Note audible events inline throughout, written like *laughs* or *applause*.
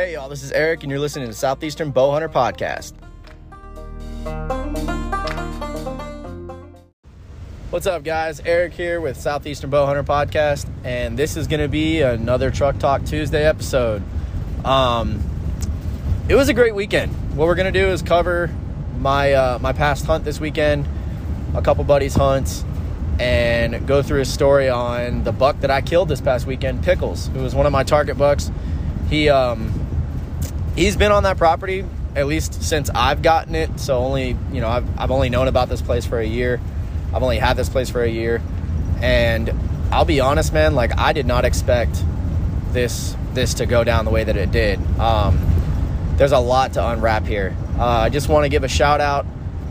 Hey, y'all, this is Eric, and you're listening to Southeastern Bowhunter Podcast. What's up, guys? Eric here with Southeastern Bowhunter Podcast, and this is going to be another Truck Talk Tuesday episode. Um, it was a great weekend. What we're going to do is cover my uh, my past hunt this weekend, a couple buddies' hunts, and go through a story on the buck that I killed this past weekend, Pickles, who was one of my target bucks. He um, he's been on that property at least since I've gotten it. So only you know I've I've only known about this place for a year. I've only had this place for a year, and I'll be honest, man. Like I did not expect this this to go down the way that it did. Um, there's a lot to unwrap here. Uh, I just want to give a shout out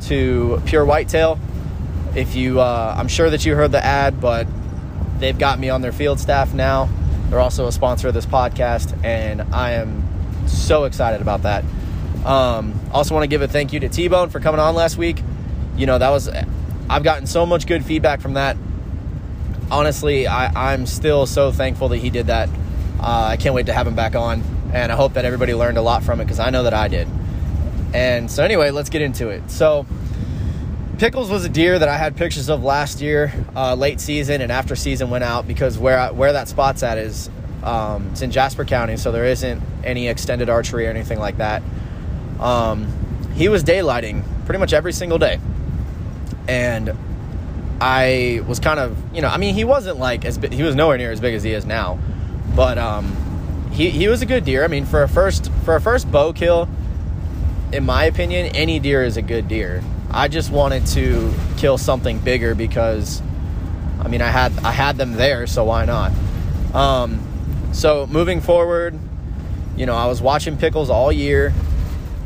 to Pure Whitetail. If you, uh, I'm sure that you heard the ad, but they've got me on their field staff now. They're also a sponsor of this podcast, and I am so excited about that. Um, also, want to give a thank you to T Bone for coming on last week. You know, that was, I've gotten so much good feedback from that. Honestly, I, I'm still so thankful that he did that. Uh, I can't wait to have him back on, and I hope that everybody learned a lot from it because I know that I did. And so, anyway, let's get into it. So, Pickles was a deer that I had pictures of last year, uh, late season and after season went out because where I, where that spot's at is um, it's in Jasper County, so there isn't any extended archery or anything like that. Um, he was daylighting pretty much every single day, and I was kind of you know I mean he wasn't like as big, he was nowhere near as big as he is now, but um, he he was a good deer. I mean for a first for a first bow kill, in my opinion, any deer is a good deer. I just wanted to kill something bigger because, I mean, I had I had them there, so why not? Um, so moving forward, you know, I was watching Pickles all year.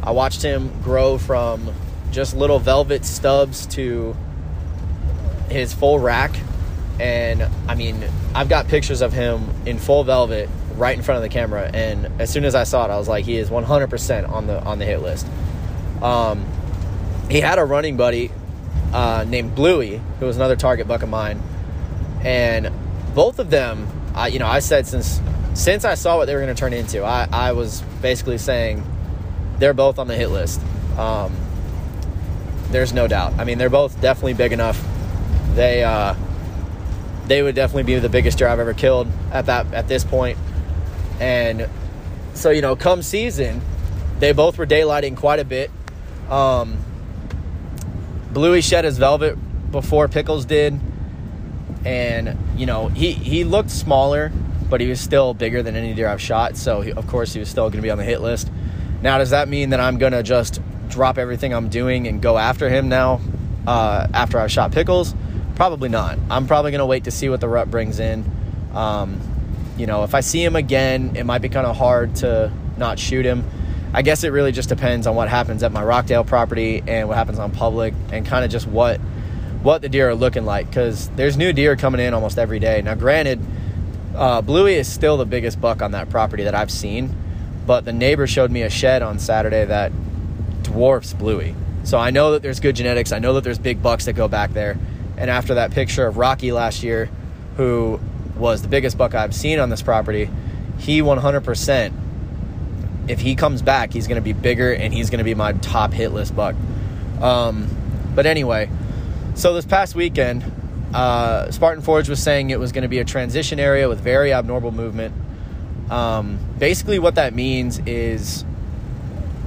I watched him grow from just little velvet stubs to his full rack, and I mean, I've got pictures of him in full velvet right in front of the camera, and as soon as I saw it, I was like, he is 100% on the on the hit list. Um, he had a running buddy uh, named Bluey, who was another target buck of mine, and both of them, I, you know, I said since since I saw what they were going to turn into, I, I was basically saying they're both on the hit list. Um, there's no doubt. I mean, they're both definitely big enough. They uh, they would definitely be the biggest deer I've ever killed at that at this point. And so you know, come season, they both were daylighting quite a bit. Um, Bluey shed his velvet before Pickles did, and you know he he looked smaller, but he was still bigger than any deer I've shot. So he, of course he was still going to be on the hit list. Now does that mean that I'm going to just drop everything I'm doing and go after him now uh, after I've shot Pickles? Probably not. I'm probably going to wait to see what the rut brings in. Um, you know, if I see him again, it might be kind of hard to not shoot him. I guess it really just depends on what happens at my Rockdale property and what happens on public and kind of just what what the deer are looking like because there's new deer coming in almost every day. Now, granted, uh, Bluey is still the biggest buck on that property that I've seen, but the neighbor showed me a shed on Saturday that dwarfs Bluey. So I know that there's good genetics. I know that there's big bucks that go back there. And after that picture of Rocky last year, who was the biggest buck I've seen on this property, he 100% if he comes back, he's going to be bigger and he's going to be my top hit list buck. Um, but anyway, so this past weekend, uh, Spartan Forge was saying it was going to be a transition area with very abnormal movement. Um, basically, what that means is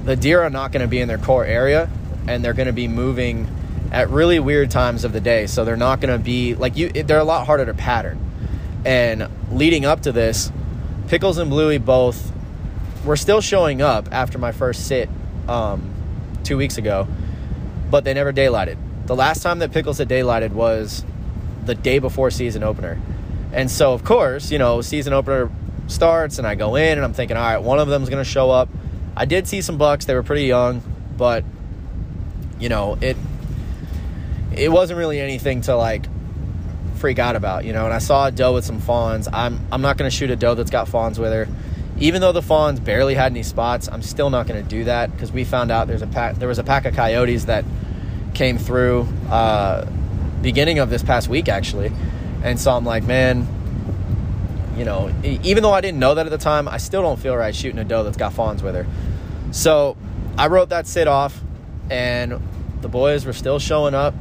the deer are not going to be in their core area and they're going to be moving at really weird times of the day. So they're not going to be like you, they're a lot harder to pattern. And leading up to this, Pickles and Bluey both were still showing up after my first sit um, two weeks ago, but they never daylighted. The last time that Pickles had daylighted was the day before season opener. And so, of course, you know, season opener starts and I go in and I'm thinking, all right, one of them's going to show up. I did see some bucks. They were pretty young, but, you know, it it wasn't really anything to like freak out about, you know. And I saw a doe with some fawns. I'm I'm not going to shoot a doe that's got fawns with her even though the fawns barely had any spots, I'm still not going to do that because we found out there's a pack, there was a pack of coyotes that came through uh, beginning of this past week actually, and so I'm like, man, you know, even though I didn't know that at the time, I still don't feel right shooting a doe that's got fawns with her. So I wrote that sit off, and the boys were still showing up.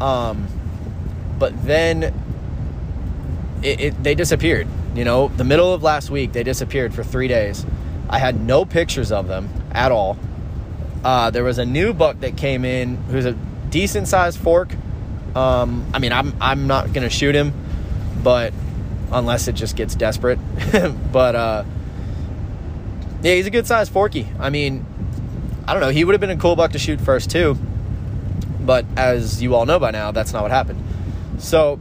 Um, but then it, it, they disappeared. You know, the middle of last week, they disappeared for three days. I had no pictures of them at all. Uh, there was a new buck that came in who's a decent sized fork. Um, I mean, I'm I'm not gonna shoot him, but unless it just gets desperate. *laughs* but uh, yeah, he's a good sized forky. I mean, I don't know. He would have been a cool buck to shoot first too, but as you all know by now, that's not what happened. So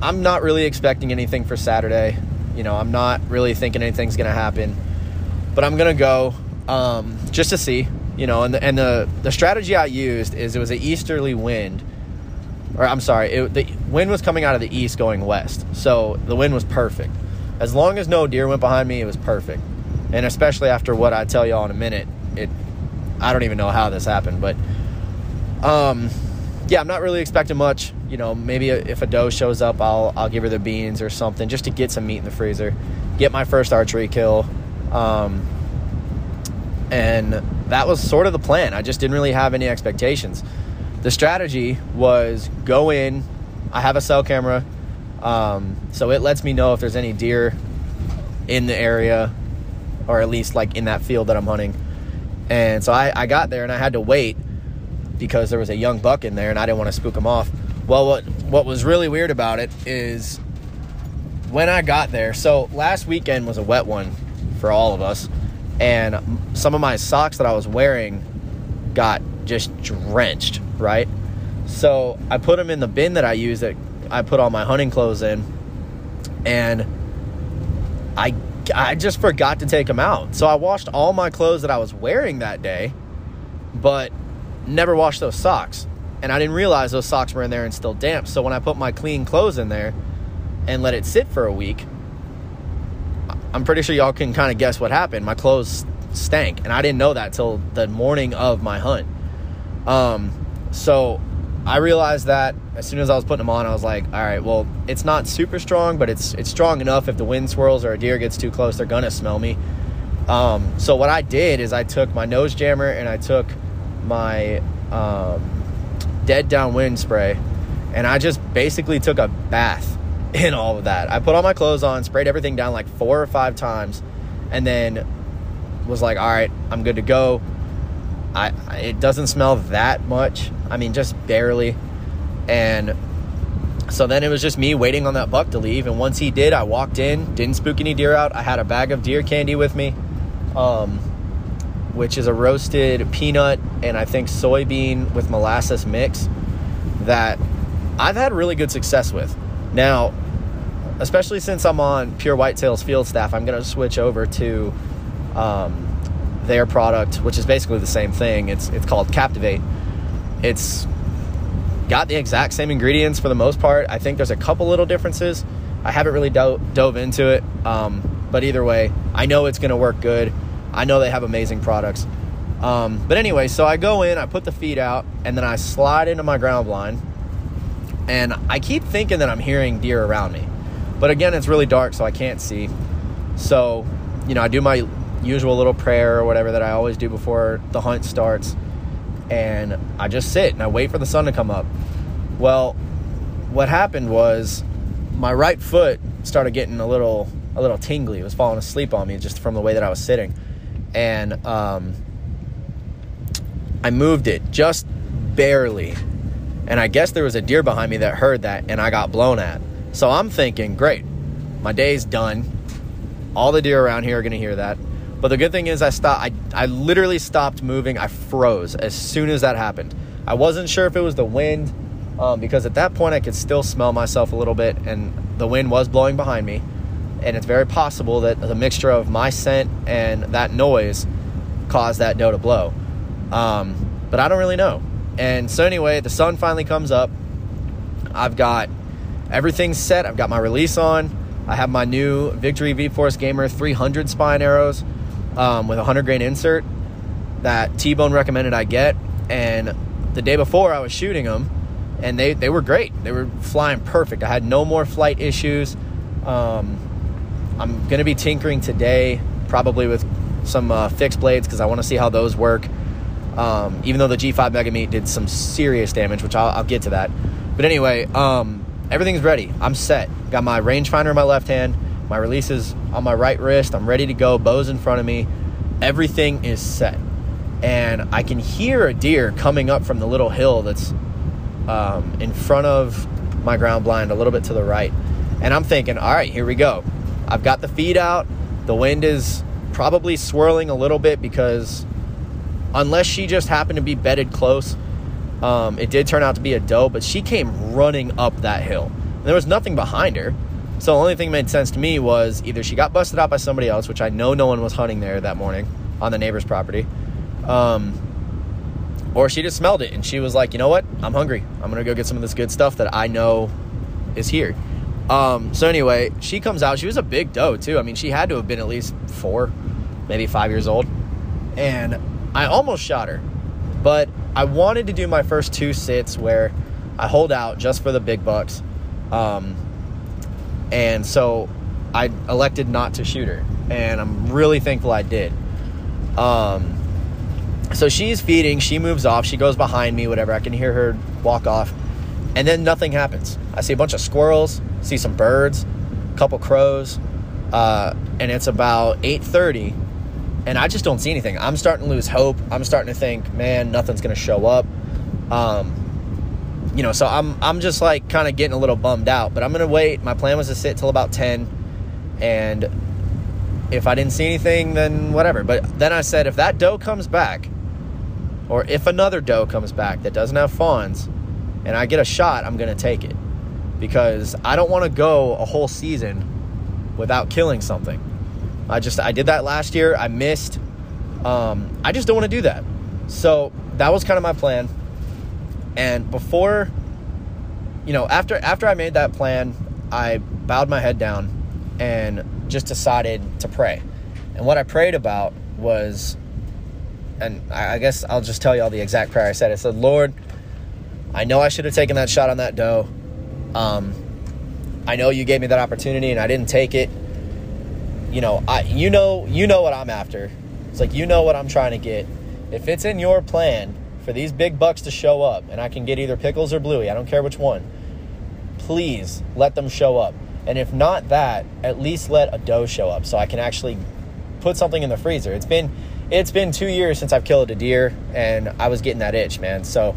I'm not really expecting anything for Saturday. You know, I'm not really thinking anything's gonna happen, but I'm gonna go um, just to see. You know, and the, and the the strategy I used is it was an easterly wind, or I'm sorry, it, the wind was coming out of the east going west, so the wind was perfect. As long as no deer went behind me, it was perfect, and especially after what I tell y'all in a minute, it I don't even know how this happened, but um, yeah, I'm not really expecting much. You know, maybe if a doe shows up, I'll I'll give her the beans or something just to get some meat in the freezer, get my first archery kill. Um, and that was sort of the plan. I just didn't really have any expectations. The strategy was go in. I have a cell camera, um, so it lets me know if there's any deer in the area, or at least like in that field that I'm hunting. And so I, I got there and I had to wait because there was a young buck in there and I didn't want to spook him off. Well, what what was really weird about it is when I got there. So last weekend was a wet one for all of us and some of my socks that I was wearing got just drenched, right? So I put them in the bin that I use that I put all my hunting clothes in, and I I just forgot to take them out. So I washed all my clothes that I was wearing that day, but never washed those socks. And I didn't realize those socks were in there and still damp. So when I put my clean clothes in there and let it sit for a week, I'm pretty sure y'all can kind of guess what happened. My clothes stank, and I didn't know that till the morning of my hunt. Um, so I realized that as soon as I was putting them on, I was like, all right, well, it's not super strong, but it's it's strong enough. If the wind swirls or a deer gets too close, they're gonna smell me. Um, so what I did is I took my nose jammer and I took my um, dead downwind spray, and I just basically took a bath *laughs* in all of that. I put all my clothes on, sprayed everything down like four or five times, and then was like, all right, I'm good to go. It doesn't smell that much. I mean, just barely. And so then it was just me waiting on that buck to leave. And once he did, I walked in, didn't spook any deer out. I had a bag of deer candy with me, um, which is a roasted peanut and I think soybean with molasses mix that I've had really good success with. Now, especially since I'm on Pure Whitetails field staff, I'm going to switch over to um, their product, which is basically the same thing. It's it's called Captivate. It's got the exact same ingredients for the most part. I think there's a couple little differences. I haven't really do- dove into it, um, but either way, I know it's going to work good. I know they have amazing products. Um, but anyway, so I go in, I put the feed out, and then I slide into my ground blind. And I keep thinking that I'm hearing deer around me. But again, it's really dark, so I can't see. So, you know, I do my usual little prayer or whatever that I always do before the hunt starts. And I just sit and I wait for the sun to come up. Well, what happened was my right foot started getting a little a little tingly. It was falling asleep on me just from the way that I was sitting. And um, I moved it just barely. And I guess there was a deer behind me that heard that and I got blown at. So I'm thinking, great, my day's done. All the deer around here are going to hear that. But the good thing is, I stopped. I, I literally stopped moving. I froze as soon as that happened. I wasn't sure if it was the wind um, because at that point I could still smell myself a little bit, and the wind was blowing behind me. And it's very possible that the mixture of my scent and that noise caused that doe to blow. Um, but I don't really know. And so, anyway, the sun finally comes up. I've got everything set. I've got my release on. I have my new Victory V Force Gamer 300 spine arrows um, with a 100 grain insert that T Bone recommended I get. And the day before, I was shooting them, and they, they were great. They were flying perfect. I had no more flight issues. Um, I'm going to be tinkering today, probably with some uh, fixed blades because I want to see how those work. Um, even though the G5 Mega Meat did some serious damage, which I'll, I'll get to that. But anyway, um, everything's ready. I'm set. Got my rangefinder in my left hand, my release is on my right wrist. I'm ready to go. Bows in front of me. Everything is set. And I can hear a deer coming up from the little hill that's um, in front of my ground blind, a little bit to the right. And I'm thinking, all right, here we go. I've got the feed out. The wind is probably swirling a little bit because unless she just happened to be bedded close, um, it did turn out to be a doe, but she came running up that hill. And there was nothing behind her. So the only thing that made sense to me was either she got busted out by somebody else, which I know no one was hunting there that morning on the neighbor's property, um, or she just smelled it and she was like, you know what? I'm hungry. I'm to go get some of this good stuff that I know is here. Um, so anyway, she comes out. She was a big doe too. I mean, she had to have been at least four, maybe five years old. And I almost shot her, but I wanted to do my first two sits where I hold out just for the big bucks. Um, and so I elected not to shoot her. And I'm really thankful I did. Um, so she's feeding, she moves off, she goes behind me, whatever. I can hear her walk off. And then nothing happens. I see a bunch of squirrels, see some birds, a couple crows, uh, and it's about 8:30, and I just don't see anything. I'm starting to lose hope. I'm starting to think, man, nothing's gonna show up. Um, you know, so I'm I'm just like kind of getting a little bummed out. But I'm gonna wait. My plan was to sit till about 10, and if I didn't see anything, then whatever. But then I said, if that doe comes back, or if another doe comes back that doesn't have fawns, and I get a shot, I'm gonna take it because I don't want to go a whole season without killing something. I just I did that last year. I missed. Um, I just don't want to do that. So that was kind of my plan. And before, you know, after after I made that plan, I bowed my head down and just decided to pray. And what I prayed about was, and I guess I'll just tell you all the exact prayer I said. I said, Lord, I know I should have taken that shot on that doe. Um, I know you gave me that opportunity and I didn't take it. You know, I you know you know what I'm after. It's like you know what I'm trying to get. If it's in your plan for these big bucks to show up and I can get either pickles or bluey, I don't care which one. Please let them show up. And if not that, at least let a doe show up so I can actually put something in the freezer. It's been it's been 2 years since I've killed a deer and I was getting that itch, man. So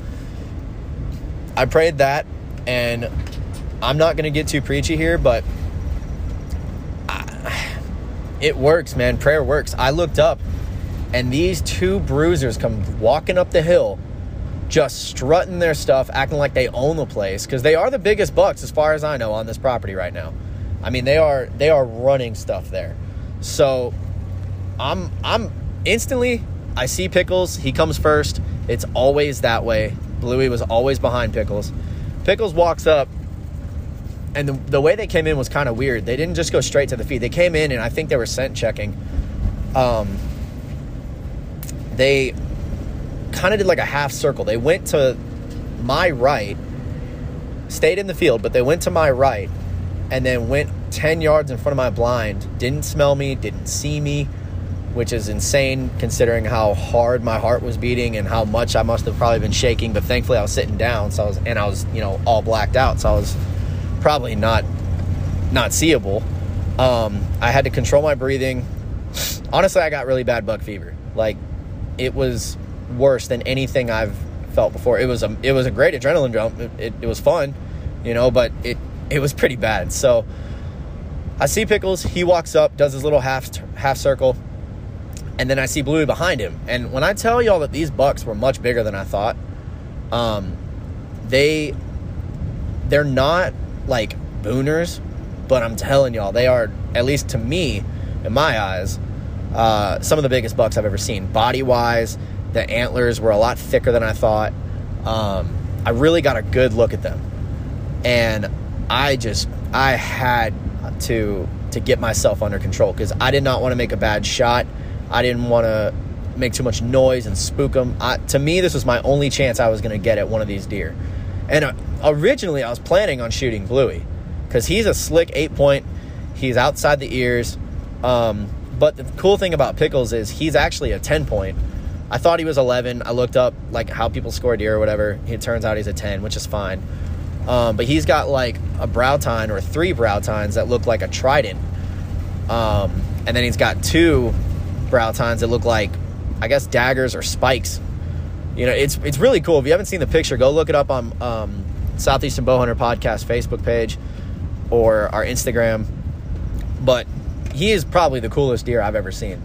I prayed that and I'm not to get too preachy here, but I, it works, man. Prayer works. I looked up, and these two bruisers come walking up the hill, just strutting their stuff, acting like they own the place because they are the biggest bucks, as far as I know, on this property right now. I mean, they are they are running stuff there. So I'm I'm instantly I see Pickles. He comes first. It's always that way. Bluey was always behind Pickles. Pickles walks up and the, the way they came in was kind of weird. They didn't just go straight to the feed. They came in, and I think they were scent checking. Um, they kind of did like a half circle. They went to my right, stayed in the field, but they went to my right, and then went 10 yards in front of my blind. Didn't smell me, didn't see me, which is insane considering how hard my heart was beating and how much I must have probably been shaking. But thankfully, I was sitting down, so I was, and I was, you know, all blacked out, so I was probably not not seeable. Um, I had to control my breathing. Honestly, I got really bad buck fever. Like it was worse than anything I've felt before. It was a it was a great adrenaline jump. It, it, it was fun, you know, but it it was pretty bad. So I see Pickles. He walks up, does his little half half circle, and then I see Bluey behind him. And when I tell y'all that these bucks were much bigger than I thought, um, they they're not like booners, but I'm telling y'all, they are, at least to me, in my eyes, uh, some of the biggest bucks I've ever seen. Body wise, the antlers were a lot thicker than I thought. Um, I really got a good look at them. And I just, I had to to get myself under control because I did not want to make a bad shot. I didn't want to make too much noise and spook them. I, to me, this was my only chance I was going to get at one of these deer. And uh, originally, I was planning on shooting Bluey because he's a slick eight point. He's outside the ears. Um, but the cool thing about Pickles is he's actually a 10 point. I thought he was 11. I looked up like how people score deer or whatever. It turns out he's a 10, which is fine. Um, but he's got like a brow tine or three brow tines that look like a trident. Um, and then he's got two brow tines that look like, I guess, daggers or spikes. You know, it's it's really cool. If you haven't seen the picture, go look it up on um, Southeastern Bowhunter Podcast Facebook page or our Instagram. But he is probably the coolest deer I've ever seen.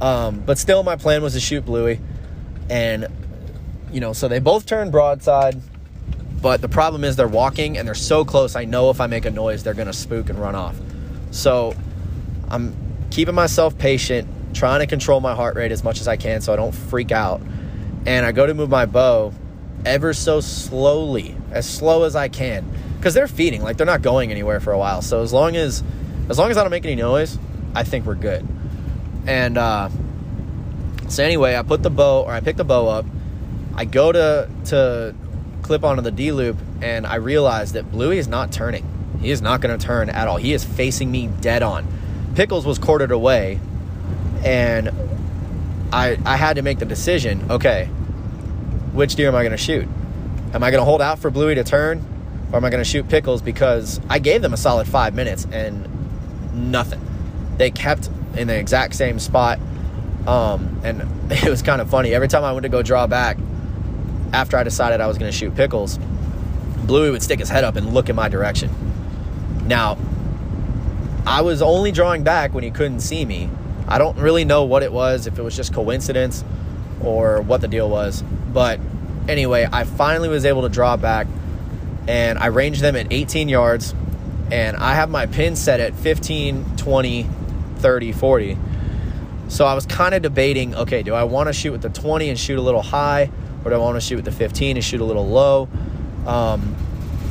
Um, but still, my plan was to shoot Bluey, and you know, so they both turned broadside. But the problem is they're walking and they're so close. I know if I make a noise, they're gonna spook and run off. So I'm keeping myself patient, trying to control my heart rate as much as I can so I don't freak out. And I go to move my bow ever so slowly, as slow as I can, because they're feeding. Like they're not going anywhere for a while. So as long as as long as I don't make any noise, I think we're good. And uh, so anyway, I put the bow or I pick the bow up. I go to to clip onto the D loop, and I realize that Bluey is not turning. He is not going to turn at all. He is facing me dead on. Pickles was quartered away, and I I had to make the decision. Okay, which deer am I going to shoot? Am I going to hold out for Bluey to turn, or am I going to shoot Pickles? Because I gave them a solid five minutes and nothing. They kept in the exact same spot, um, and *laughs* it was kind of funny. Every time I went to go draw back, after I decided I was going to shoot Pickles, Bluey would stick his head up and look in my direction. Now, I was only drawing back when he couldn't see me. I don't really know what it was, if it was just coincidence or what the deal was. But anyway, I finally was able to draw back and I ranged them at 18 yards. And I have my pin set at 15, 20, 30, 40. So I was kind of debating okay, do I want to shoot with the 20 and shoot a little high, or do I want to shoot with the 15 and shoot a little low? Um,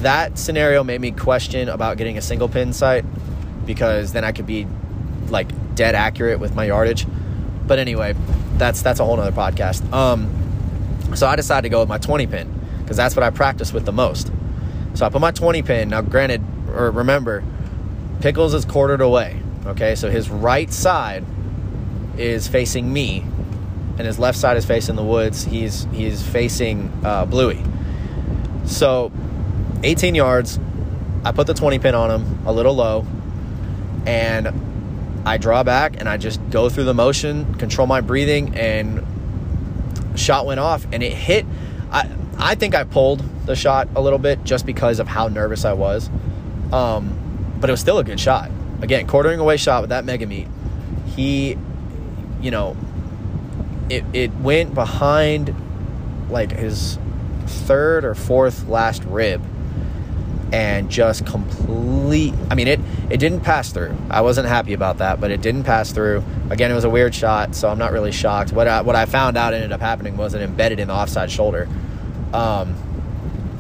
that scenario made me question about getting a single pin sight because then I could be like dead accurate with my yardage. But anyway, that's that's a whole nother podcast. Um, so I decided to go with my 20 pin because that's what I practice with the most. So I put my 20 pin. Now, granted, or remember, Pickles is quartered away. Okay, so his right side is facing me, and his left side is facing the woods. He's he's facing uh, Bluey. So, 18 yards. I put the 20 pin on him a little low and I draw back and I just go through the motion, control my breathing, and shot went off and it hit. I I think I pulled the shot a little bit just because of how nervous I was, um, but it was still a good shot. Again, quartering away shot with that mega meat. He, you know, it it went behind like his third or fourth last rib and just complete I mean it it didn't pass through. I wasn't happy about that, but it didn't pass through. Again, it was a weird shot, so I'm not really shocked. What I, what I found out ended up happening was it embedded in the offside shoulder. Um,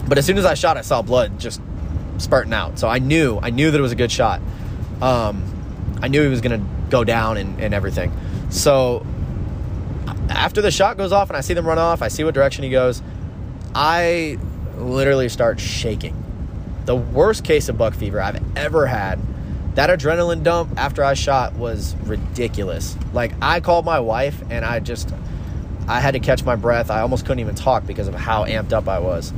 but as soon as I shot, I saw blood just spurting out. So I knew I knew that it was a good shot. Um, I knew he was going to go down and, and everything. So after the shot goes off and I see them run off, I see what direction he goes. I literally start shaking the worst case of buck fever I've ever had. That adrenaline dump after I shot was ridiculous. Like I called my wife and I just I had to catch my breath. I almost couldn't even talk because of how amped up I was.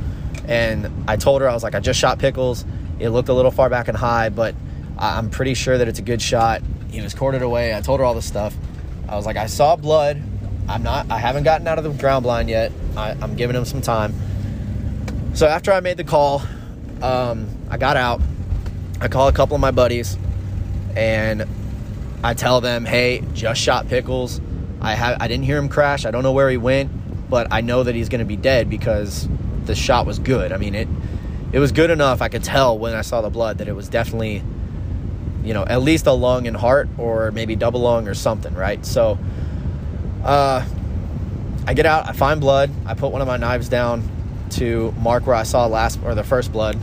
And I told her I was like I just shot pickles. It looked a little far back and high, but I'm pretty sure that it's a good shot. He was quartered away. I told her all this stuff. I was like I saw blood. I'm not I haven't gotten out of the ground blind yet. I, I'm giving him some time. So after I made the call, um, I got out. I call a couple of my buddies, and I tell them, "Hey, just shot Pickles. I have I didn't hear him crash. I don't know where he went, but I know that he's going to be dead because the shot was good. I mean it." It was good enough. I could tell when I saw the blood that it was definitely, you know, at least a lung and heart, or maybe double lung or something, right? So, uh, I get out, I find blood, I put one of my knives down to mark where I saw last or the first blood,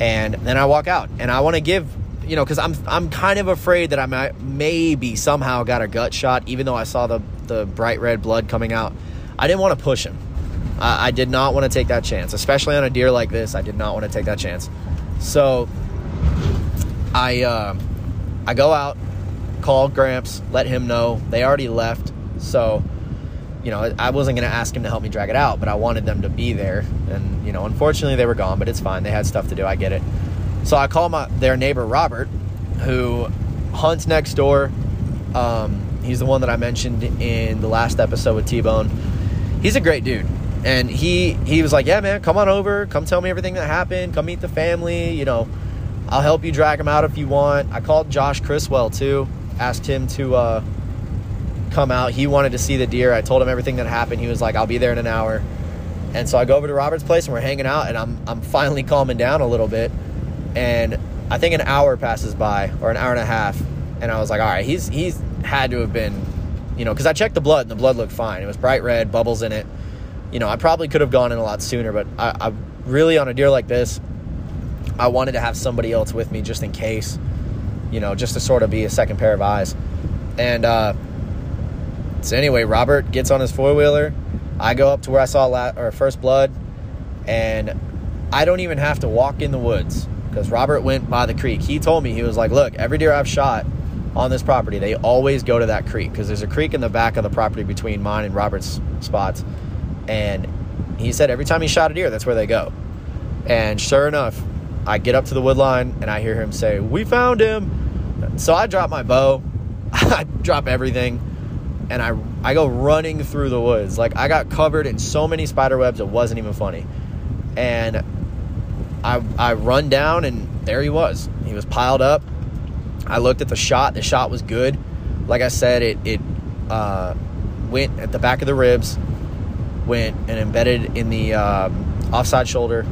and then I walk out. And I want to give, you know, because I'm I'm kind of afraid that I might maybe somehow got a gut shot, even though I saw the the bright red blood coming out. I didn't want to push him. I, I did not want to take that chance, especially on a deer like this. I did not want to take that chance. So I uh, I go out, call Gramps, let him know. They already left. So, you know, I wasn't going to ask him to help me drag it out, but I wanted them to be there. And, you know, unfortunately they were gone, but it's fine. They had stuff to do. I get it. So I call my their neighbor Robert, who hunts next door. Um, he's the one that I mentioned in the last episode with T Bone. He's a great dude, and he he was like, "Yeah, man, come on over, come tell me everything that happened, come meet the family. You know, I'll help you drag him out if you want." I called Josh Criswell too, asked him to uh, come out. He wanted to see the deer. I told him everything that happened. He was like, "I'll be there in an hour." And so I go over to Robert's place and we're hanging out, and I'm I'm finally calming down a little bit and I think an hour passes by or an hour and a half, and I was like, all right, he's he's had to have been, you know, because I checked the blood and the blood looked fine. It was bright red, bubbles in it. You know, I probably could have gone in a lot sooner, but I, I really on a deer like this, I wanted to have somebody else with me just in case, you know, just to sort of be a second pair of eyes. And uh, so anyway, Robert gets on his four wheeler. I go up to where I saw la- or first blood, and I don't even have to walk in the woods because Robert went by the creek. He told me, he was like, look, every deer I've shot on this property, they always go to that creek because there's a creek in the back of the property between mine and Robert's spots. And he said every time he shot a deer, that's where they go. And sure enough, I get up to the wood line and I hear him say, We found him. So I drop my bow, *laughs* I drop everything, and I, I go running through the woods. Like I got covered in so many spider webs, it wasn't even funny. And I, I run down and there he was. He was piled up. I looked at the shot. The shot was good. Like I said, it, it uh, went at the back of the ribs, went and embedded in the uh, offside shoulder.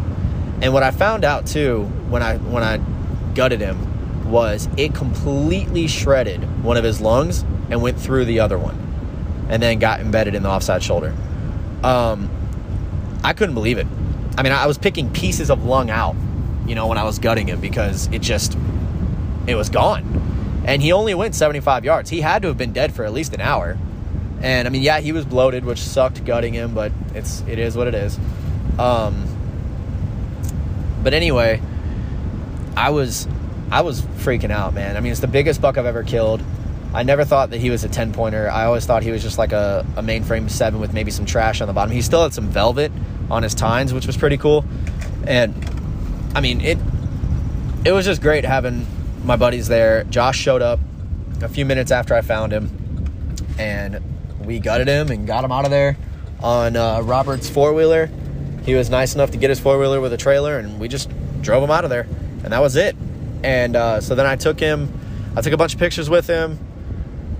And what I found out too when I when I gutted him was it completely shredded one of his lungs and went through the other one, and then got embedded in the offside shoulder. Um, I couldn't believe it. I mean, I was picking pieces of lung out, you know, when I was gutting him because it just, it was gone. And he only went 75 yards. He had to have been dead for at least an hour. And I mean, yeah, he was bloated, which sucked gutting him, but it's it is what it is. Um, but anyway, I was I was freaking out, man. I mean, it's the biggest buck I've ever killed. I never thought that he was a 10 pointer. I always thought he was just like a, a mainframe seven with maybe some trash on the bottom. He still had some velvet, on his tines, which was pretty cool. And I mean, it it was just great having my buddies there. Josh showed up a few minutes after I found him, and we gutted him and got him out of there on uh, Robert's four wheeler. He was nice enough to get his four wheeler with a trailer, and we just drove him out of there, and that was it. And uh, so then I took him, I took a bunch of pictures with him,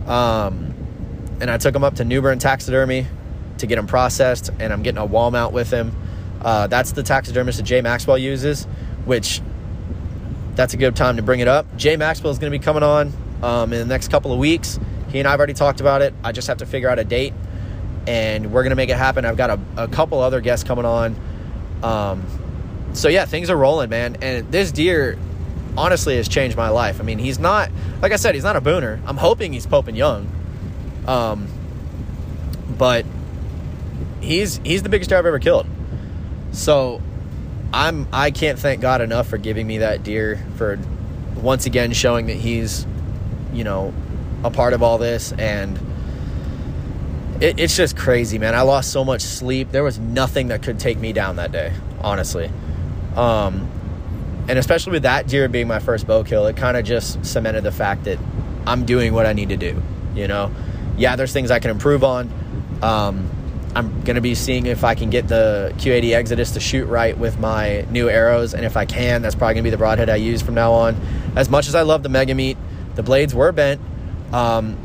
um, and I took him up to Newbern Taxidermy to get him processed, and I'm getting a wall mount with him. Uh, that's the taxidermist that Jay Maxwell uses, which that's a good time to bring it up. Jay Maxwell is going to be coming on um, in the next couple of weeks. He and I have already talked about it. I just have to figure out a date, and we're to make it happen. I've got a, a couple other guests coming on. Um, so yeah, things are rolling, man. And this deer, honestly, has changed my life. I mean, he's not, like I said, he's not a booner. I'm hoping he's Pope and Young. Um, but he's he's the biggest deer I've ever killed. So I'm I can't thank God enough for giving me that deer for once again showing that he's you know a part of all this and it, it's just crazy man i lost so much sleep there was nothing that could take me down that day honestly um, and especially with that deer being my first bow kill it kind of just cemented the fact that i'm doing what i need to do you know yeah there's things i can improve on um, I'm going to be seeing if I can get the QAD Exodus to shoot right with my new arrows. And if I can, that's probably going to be the broadhead I use from now on. As much as I love the Mega Meat, the blades were bent, um,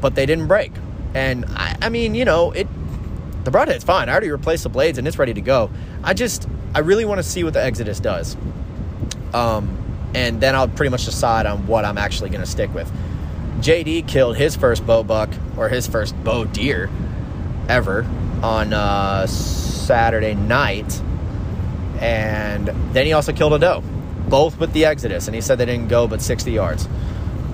but they didn't break. And I, I mean, you know, it the broadhead's fine. I already replaced the blades and it's ready to go. I just, I really want to see what the Exodus does. Um, and then I'll pretty much decide on what I'm actually going to stick with. JD killed his first bow buck or his first bow deer ever on uh, Saturday night. And then he also killed a doe, both with the Exodus. And he said they didn't go but 60 yards.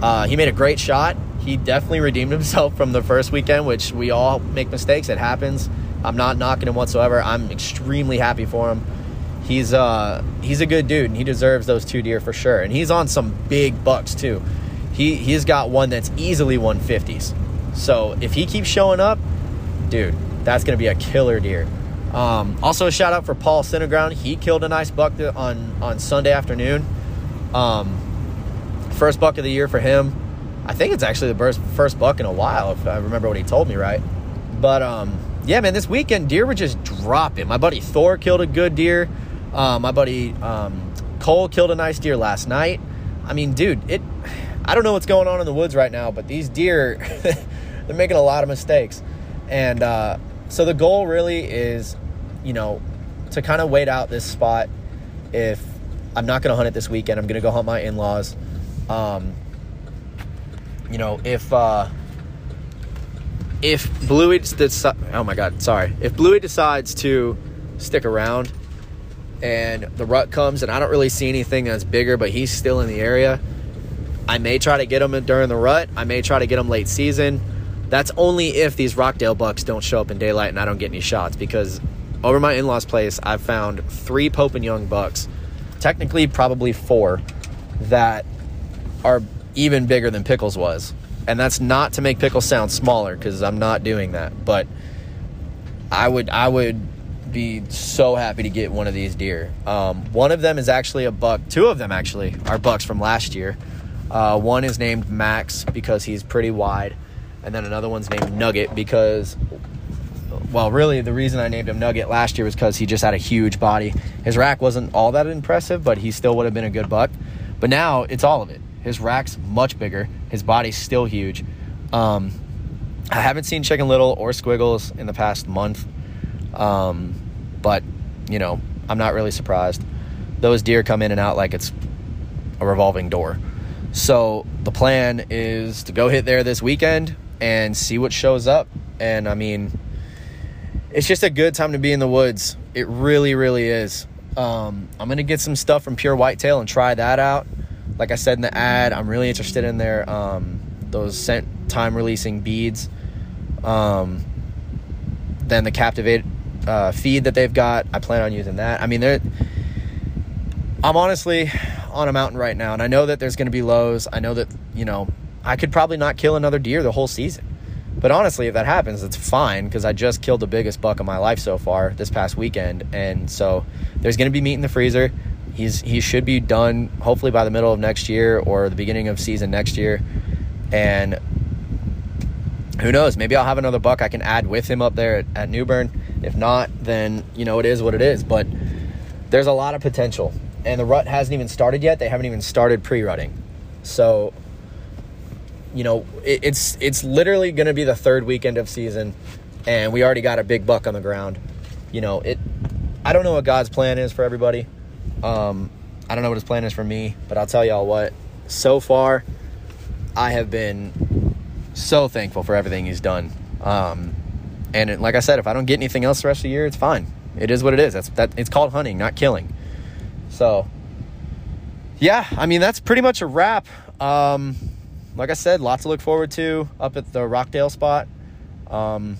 Uh, he made a great shot. He definitely redeemed himself from the first weekend, which we all make mistakes. It happens. I'm not knocking him whatsoever. I'm extremely happy for him. He's uh he's a good dude and he deserves those two deer for sure. And he's on some big bucks too. he he's got one that's easily 150s. So if he keeps showing up, dude, that's gonna be a killer deer. Um, also, a shout out for Paul Cineground. He killed a nice buck on on Sunday afternoon. Um, first buck of the year for him. I think it's actually the first first buck in a while, if I remember what he told me right. But um, yeah, man, this weekend deer were just dropping. My buddy Thor killed a good deer. Uh, my buddy um, Cole killed a nice deer last night. I mean, dude, it. I don't know what's going on in the woods right now, but these deer, *laughs* they're making a lot of mistakes, and uh, so the goal really is, you know, to kind of wait out this spot. If I'm not going to hunt it this weekend, I'm going to go hunt my in-laws. Um, you know, if uh, if Bluey decides, oh my god, sorry, if Bluey decides to stick around and the rut comes and I don't really see anything that's bigger, but he's still in the area, I may try to get him during the rut. I may try to get him late season. That's only if these Rockdale bucks don't show up in daylight and I don't get any shots because over my in-laws place I've found three Pope and Young bucks, technically probably four, that are even bigger than Pickles was. And that's not to make Pickles sound smaller because I'm not doing that. But I would I would be so happy to get one of these deer. Um, one of them is actually a buck. Two of them actually are bucks from last year. Uh, one is named Max because he's pretty wide, and then another one's named Nugget because, well, really the reason I named him Nugget last year was because he just had a huge body. His rack wasn't all that impressive, but he still would have been a good buck. But now it's all of it. His rack's much bigger. His body's still huge. Um, I haven't seen Chicken Little or Squiggles in the past month, um, but you know I'm not really surprised. Those deer come in and out like it's a revolving door. So the plan is to go hit there this weekend and see what shows up. And I mean, it's just a good time to be in the woods. It really, really is. Um, I'm gonna get some stuff from Pure Whitetail and try that out like I said in the ad, I'm really interested in their um, those scent time releasing beads. Um, then the Captivate uh, feed that they've got, I plan on using that. I mean, they're. I'm honestly on a mountain right now, and I know that there's going to be lows. I know that you know I could probably not kill another deer the whole season. But honestly, if that happens, it's fine because I just killed the biggest buck of my life so far this past weekend, and so there's going to be meat in the freezer. He's he should be done hopefully by the middle of next year or the beginning of season next year. And who knows? Maybe I'll have another buck I can add with him up there at, at Newbern. If not, then you know it is what it is. But there's a lot of potential, and the rut hasn't even started yet. They haven't even started pre-rutting, so you know it, it's it's literally going to be the third weekend of season, and we already got a big buck on the ground. You know it. I don't know what God's plan is for everybody. Um, I don't know what his plan is for me, but I'll tell y'all what. So far, I have been so thankful for everything he's done. Um, and it, like I said, if I don't get anything else the rest of the year, it's fine. It is what it is. That's that. It's called hunting, not killing. So, yeah, I mean that's pretty much a wrap. Um, like I said, lots to look forward to up at the Rockdale spot. Um,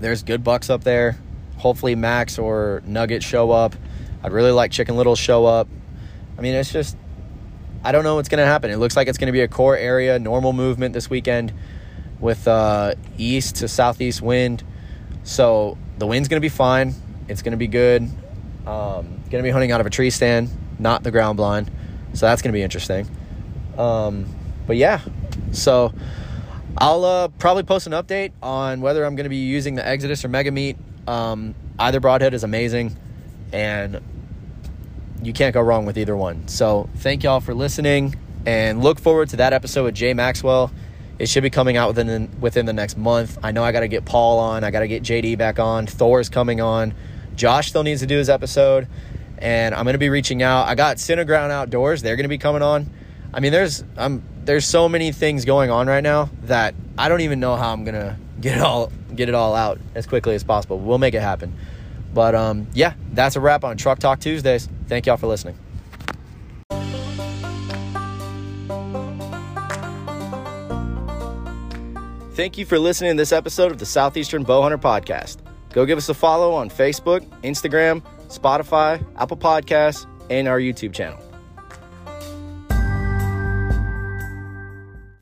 there's good bucks up there. Hopefully, Max or Nugget show up. I'd really like Chicken Little show up. I mean, it's just, I don't know what's going to happen. It looks like it's going to be a core area, normal movement this weekend with uh, east to southeast wind. So the wind's going to be fine. It's going to be good. Um, going to be hunting out of a tree stand, not the ground blind. So that's going to be interesting. Um, but yeah, so I'll uh, probably post an update on whether I'm going to be using the Exodus or Mega Meat. Um, either broadhead is amazing and you can't go wrong with either one. So thank y'all for listening, and look forward to that episode with Jay Maxwell. It should be coming out within within the next month. I know I got to get Paul on. I got to get JD back on. Thor's coming on. Josh still needs to do his episode, and I'm to be reaching out. I got Cineground Outdoors. They're to be coming on. I mean, there's I'm there's so many things going on right now that I don't even know how I'm gonna get it all get it all out as quickly as possible. We'll make it happen. But um, yeah, that's a wrap on Truck Talk Tuesdays. Thank y'all for listening. Thank you for listening to this episode of the Southeastern Bowhunter Podcast. Go give us a follow on Facebook, Instagram, Spotify, Apple Podcasts, and our YouTube channel.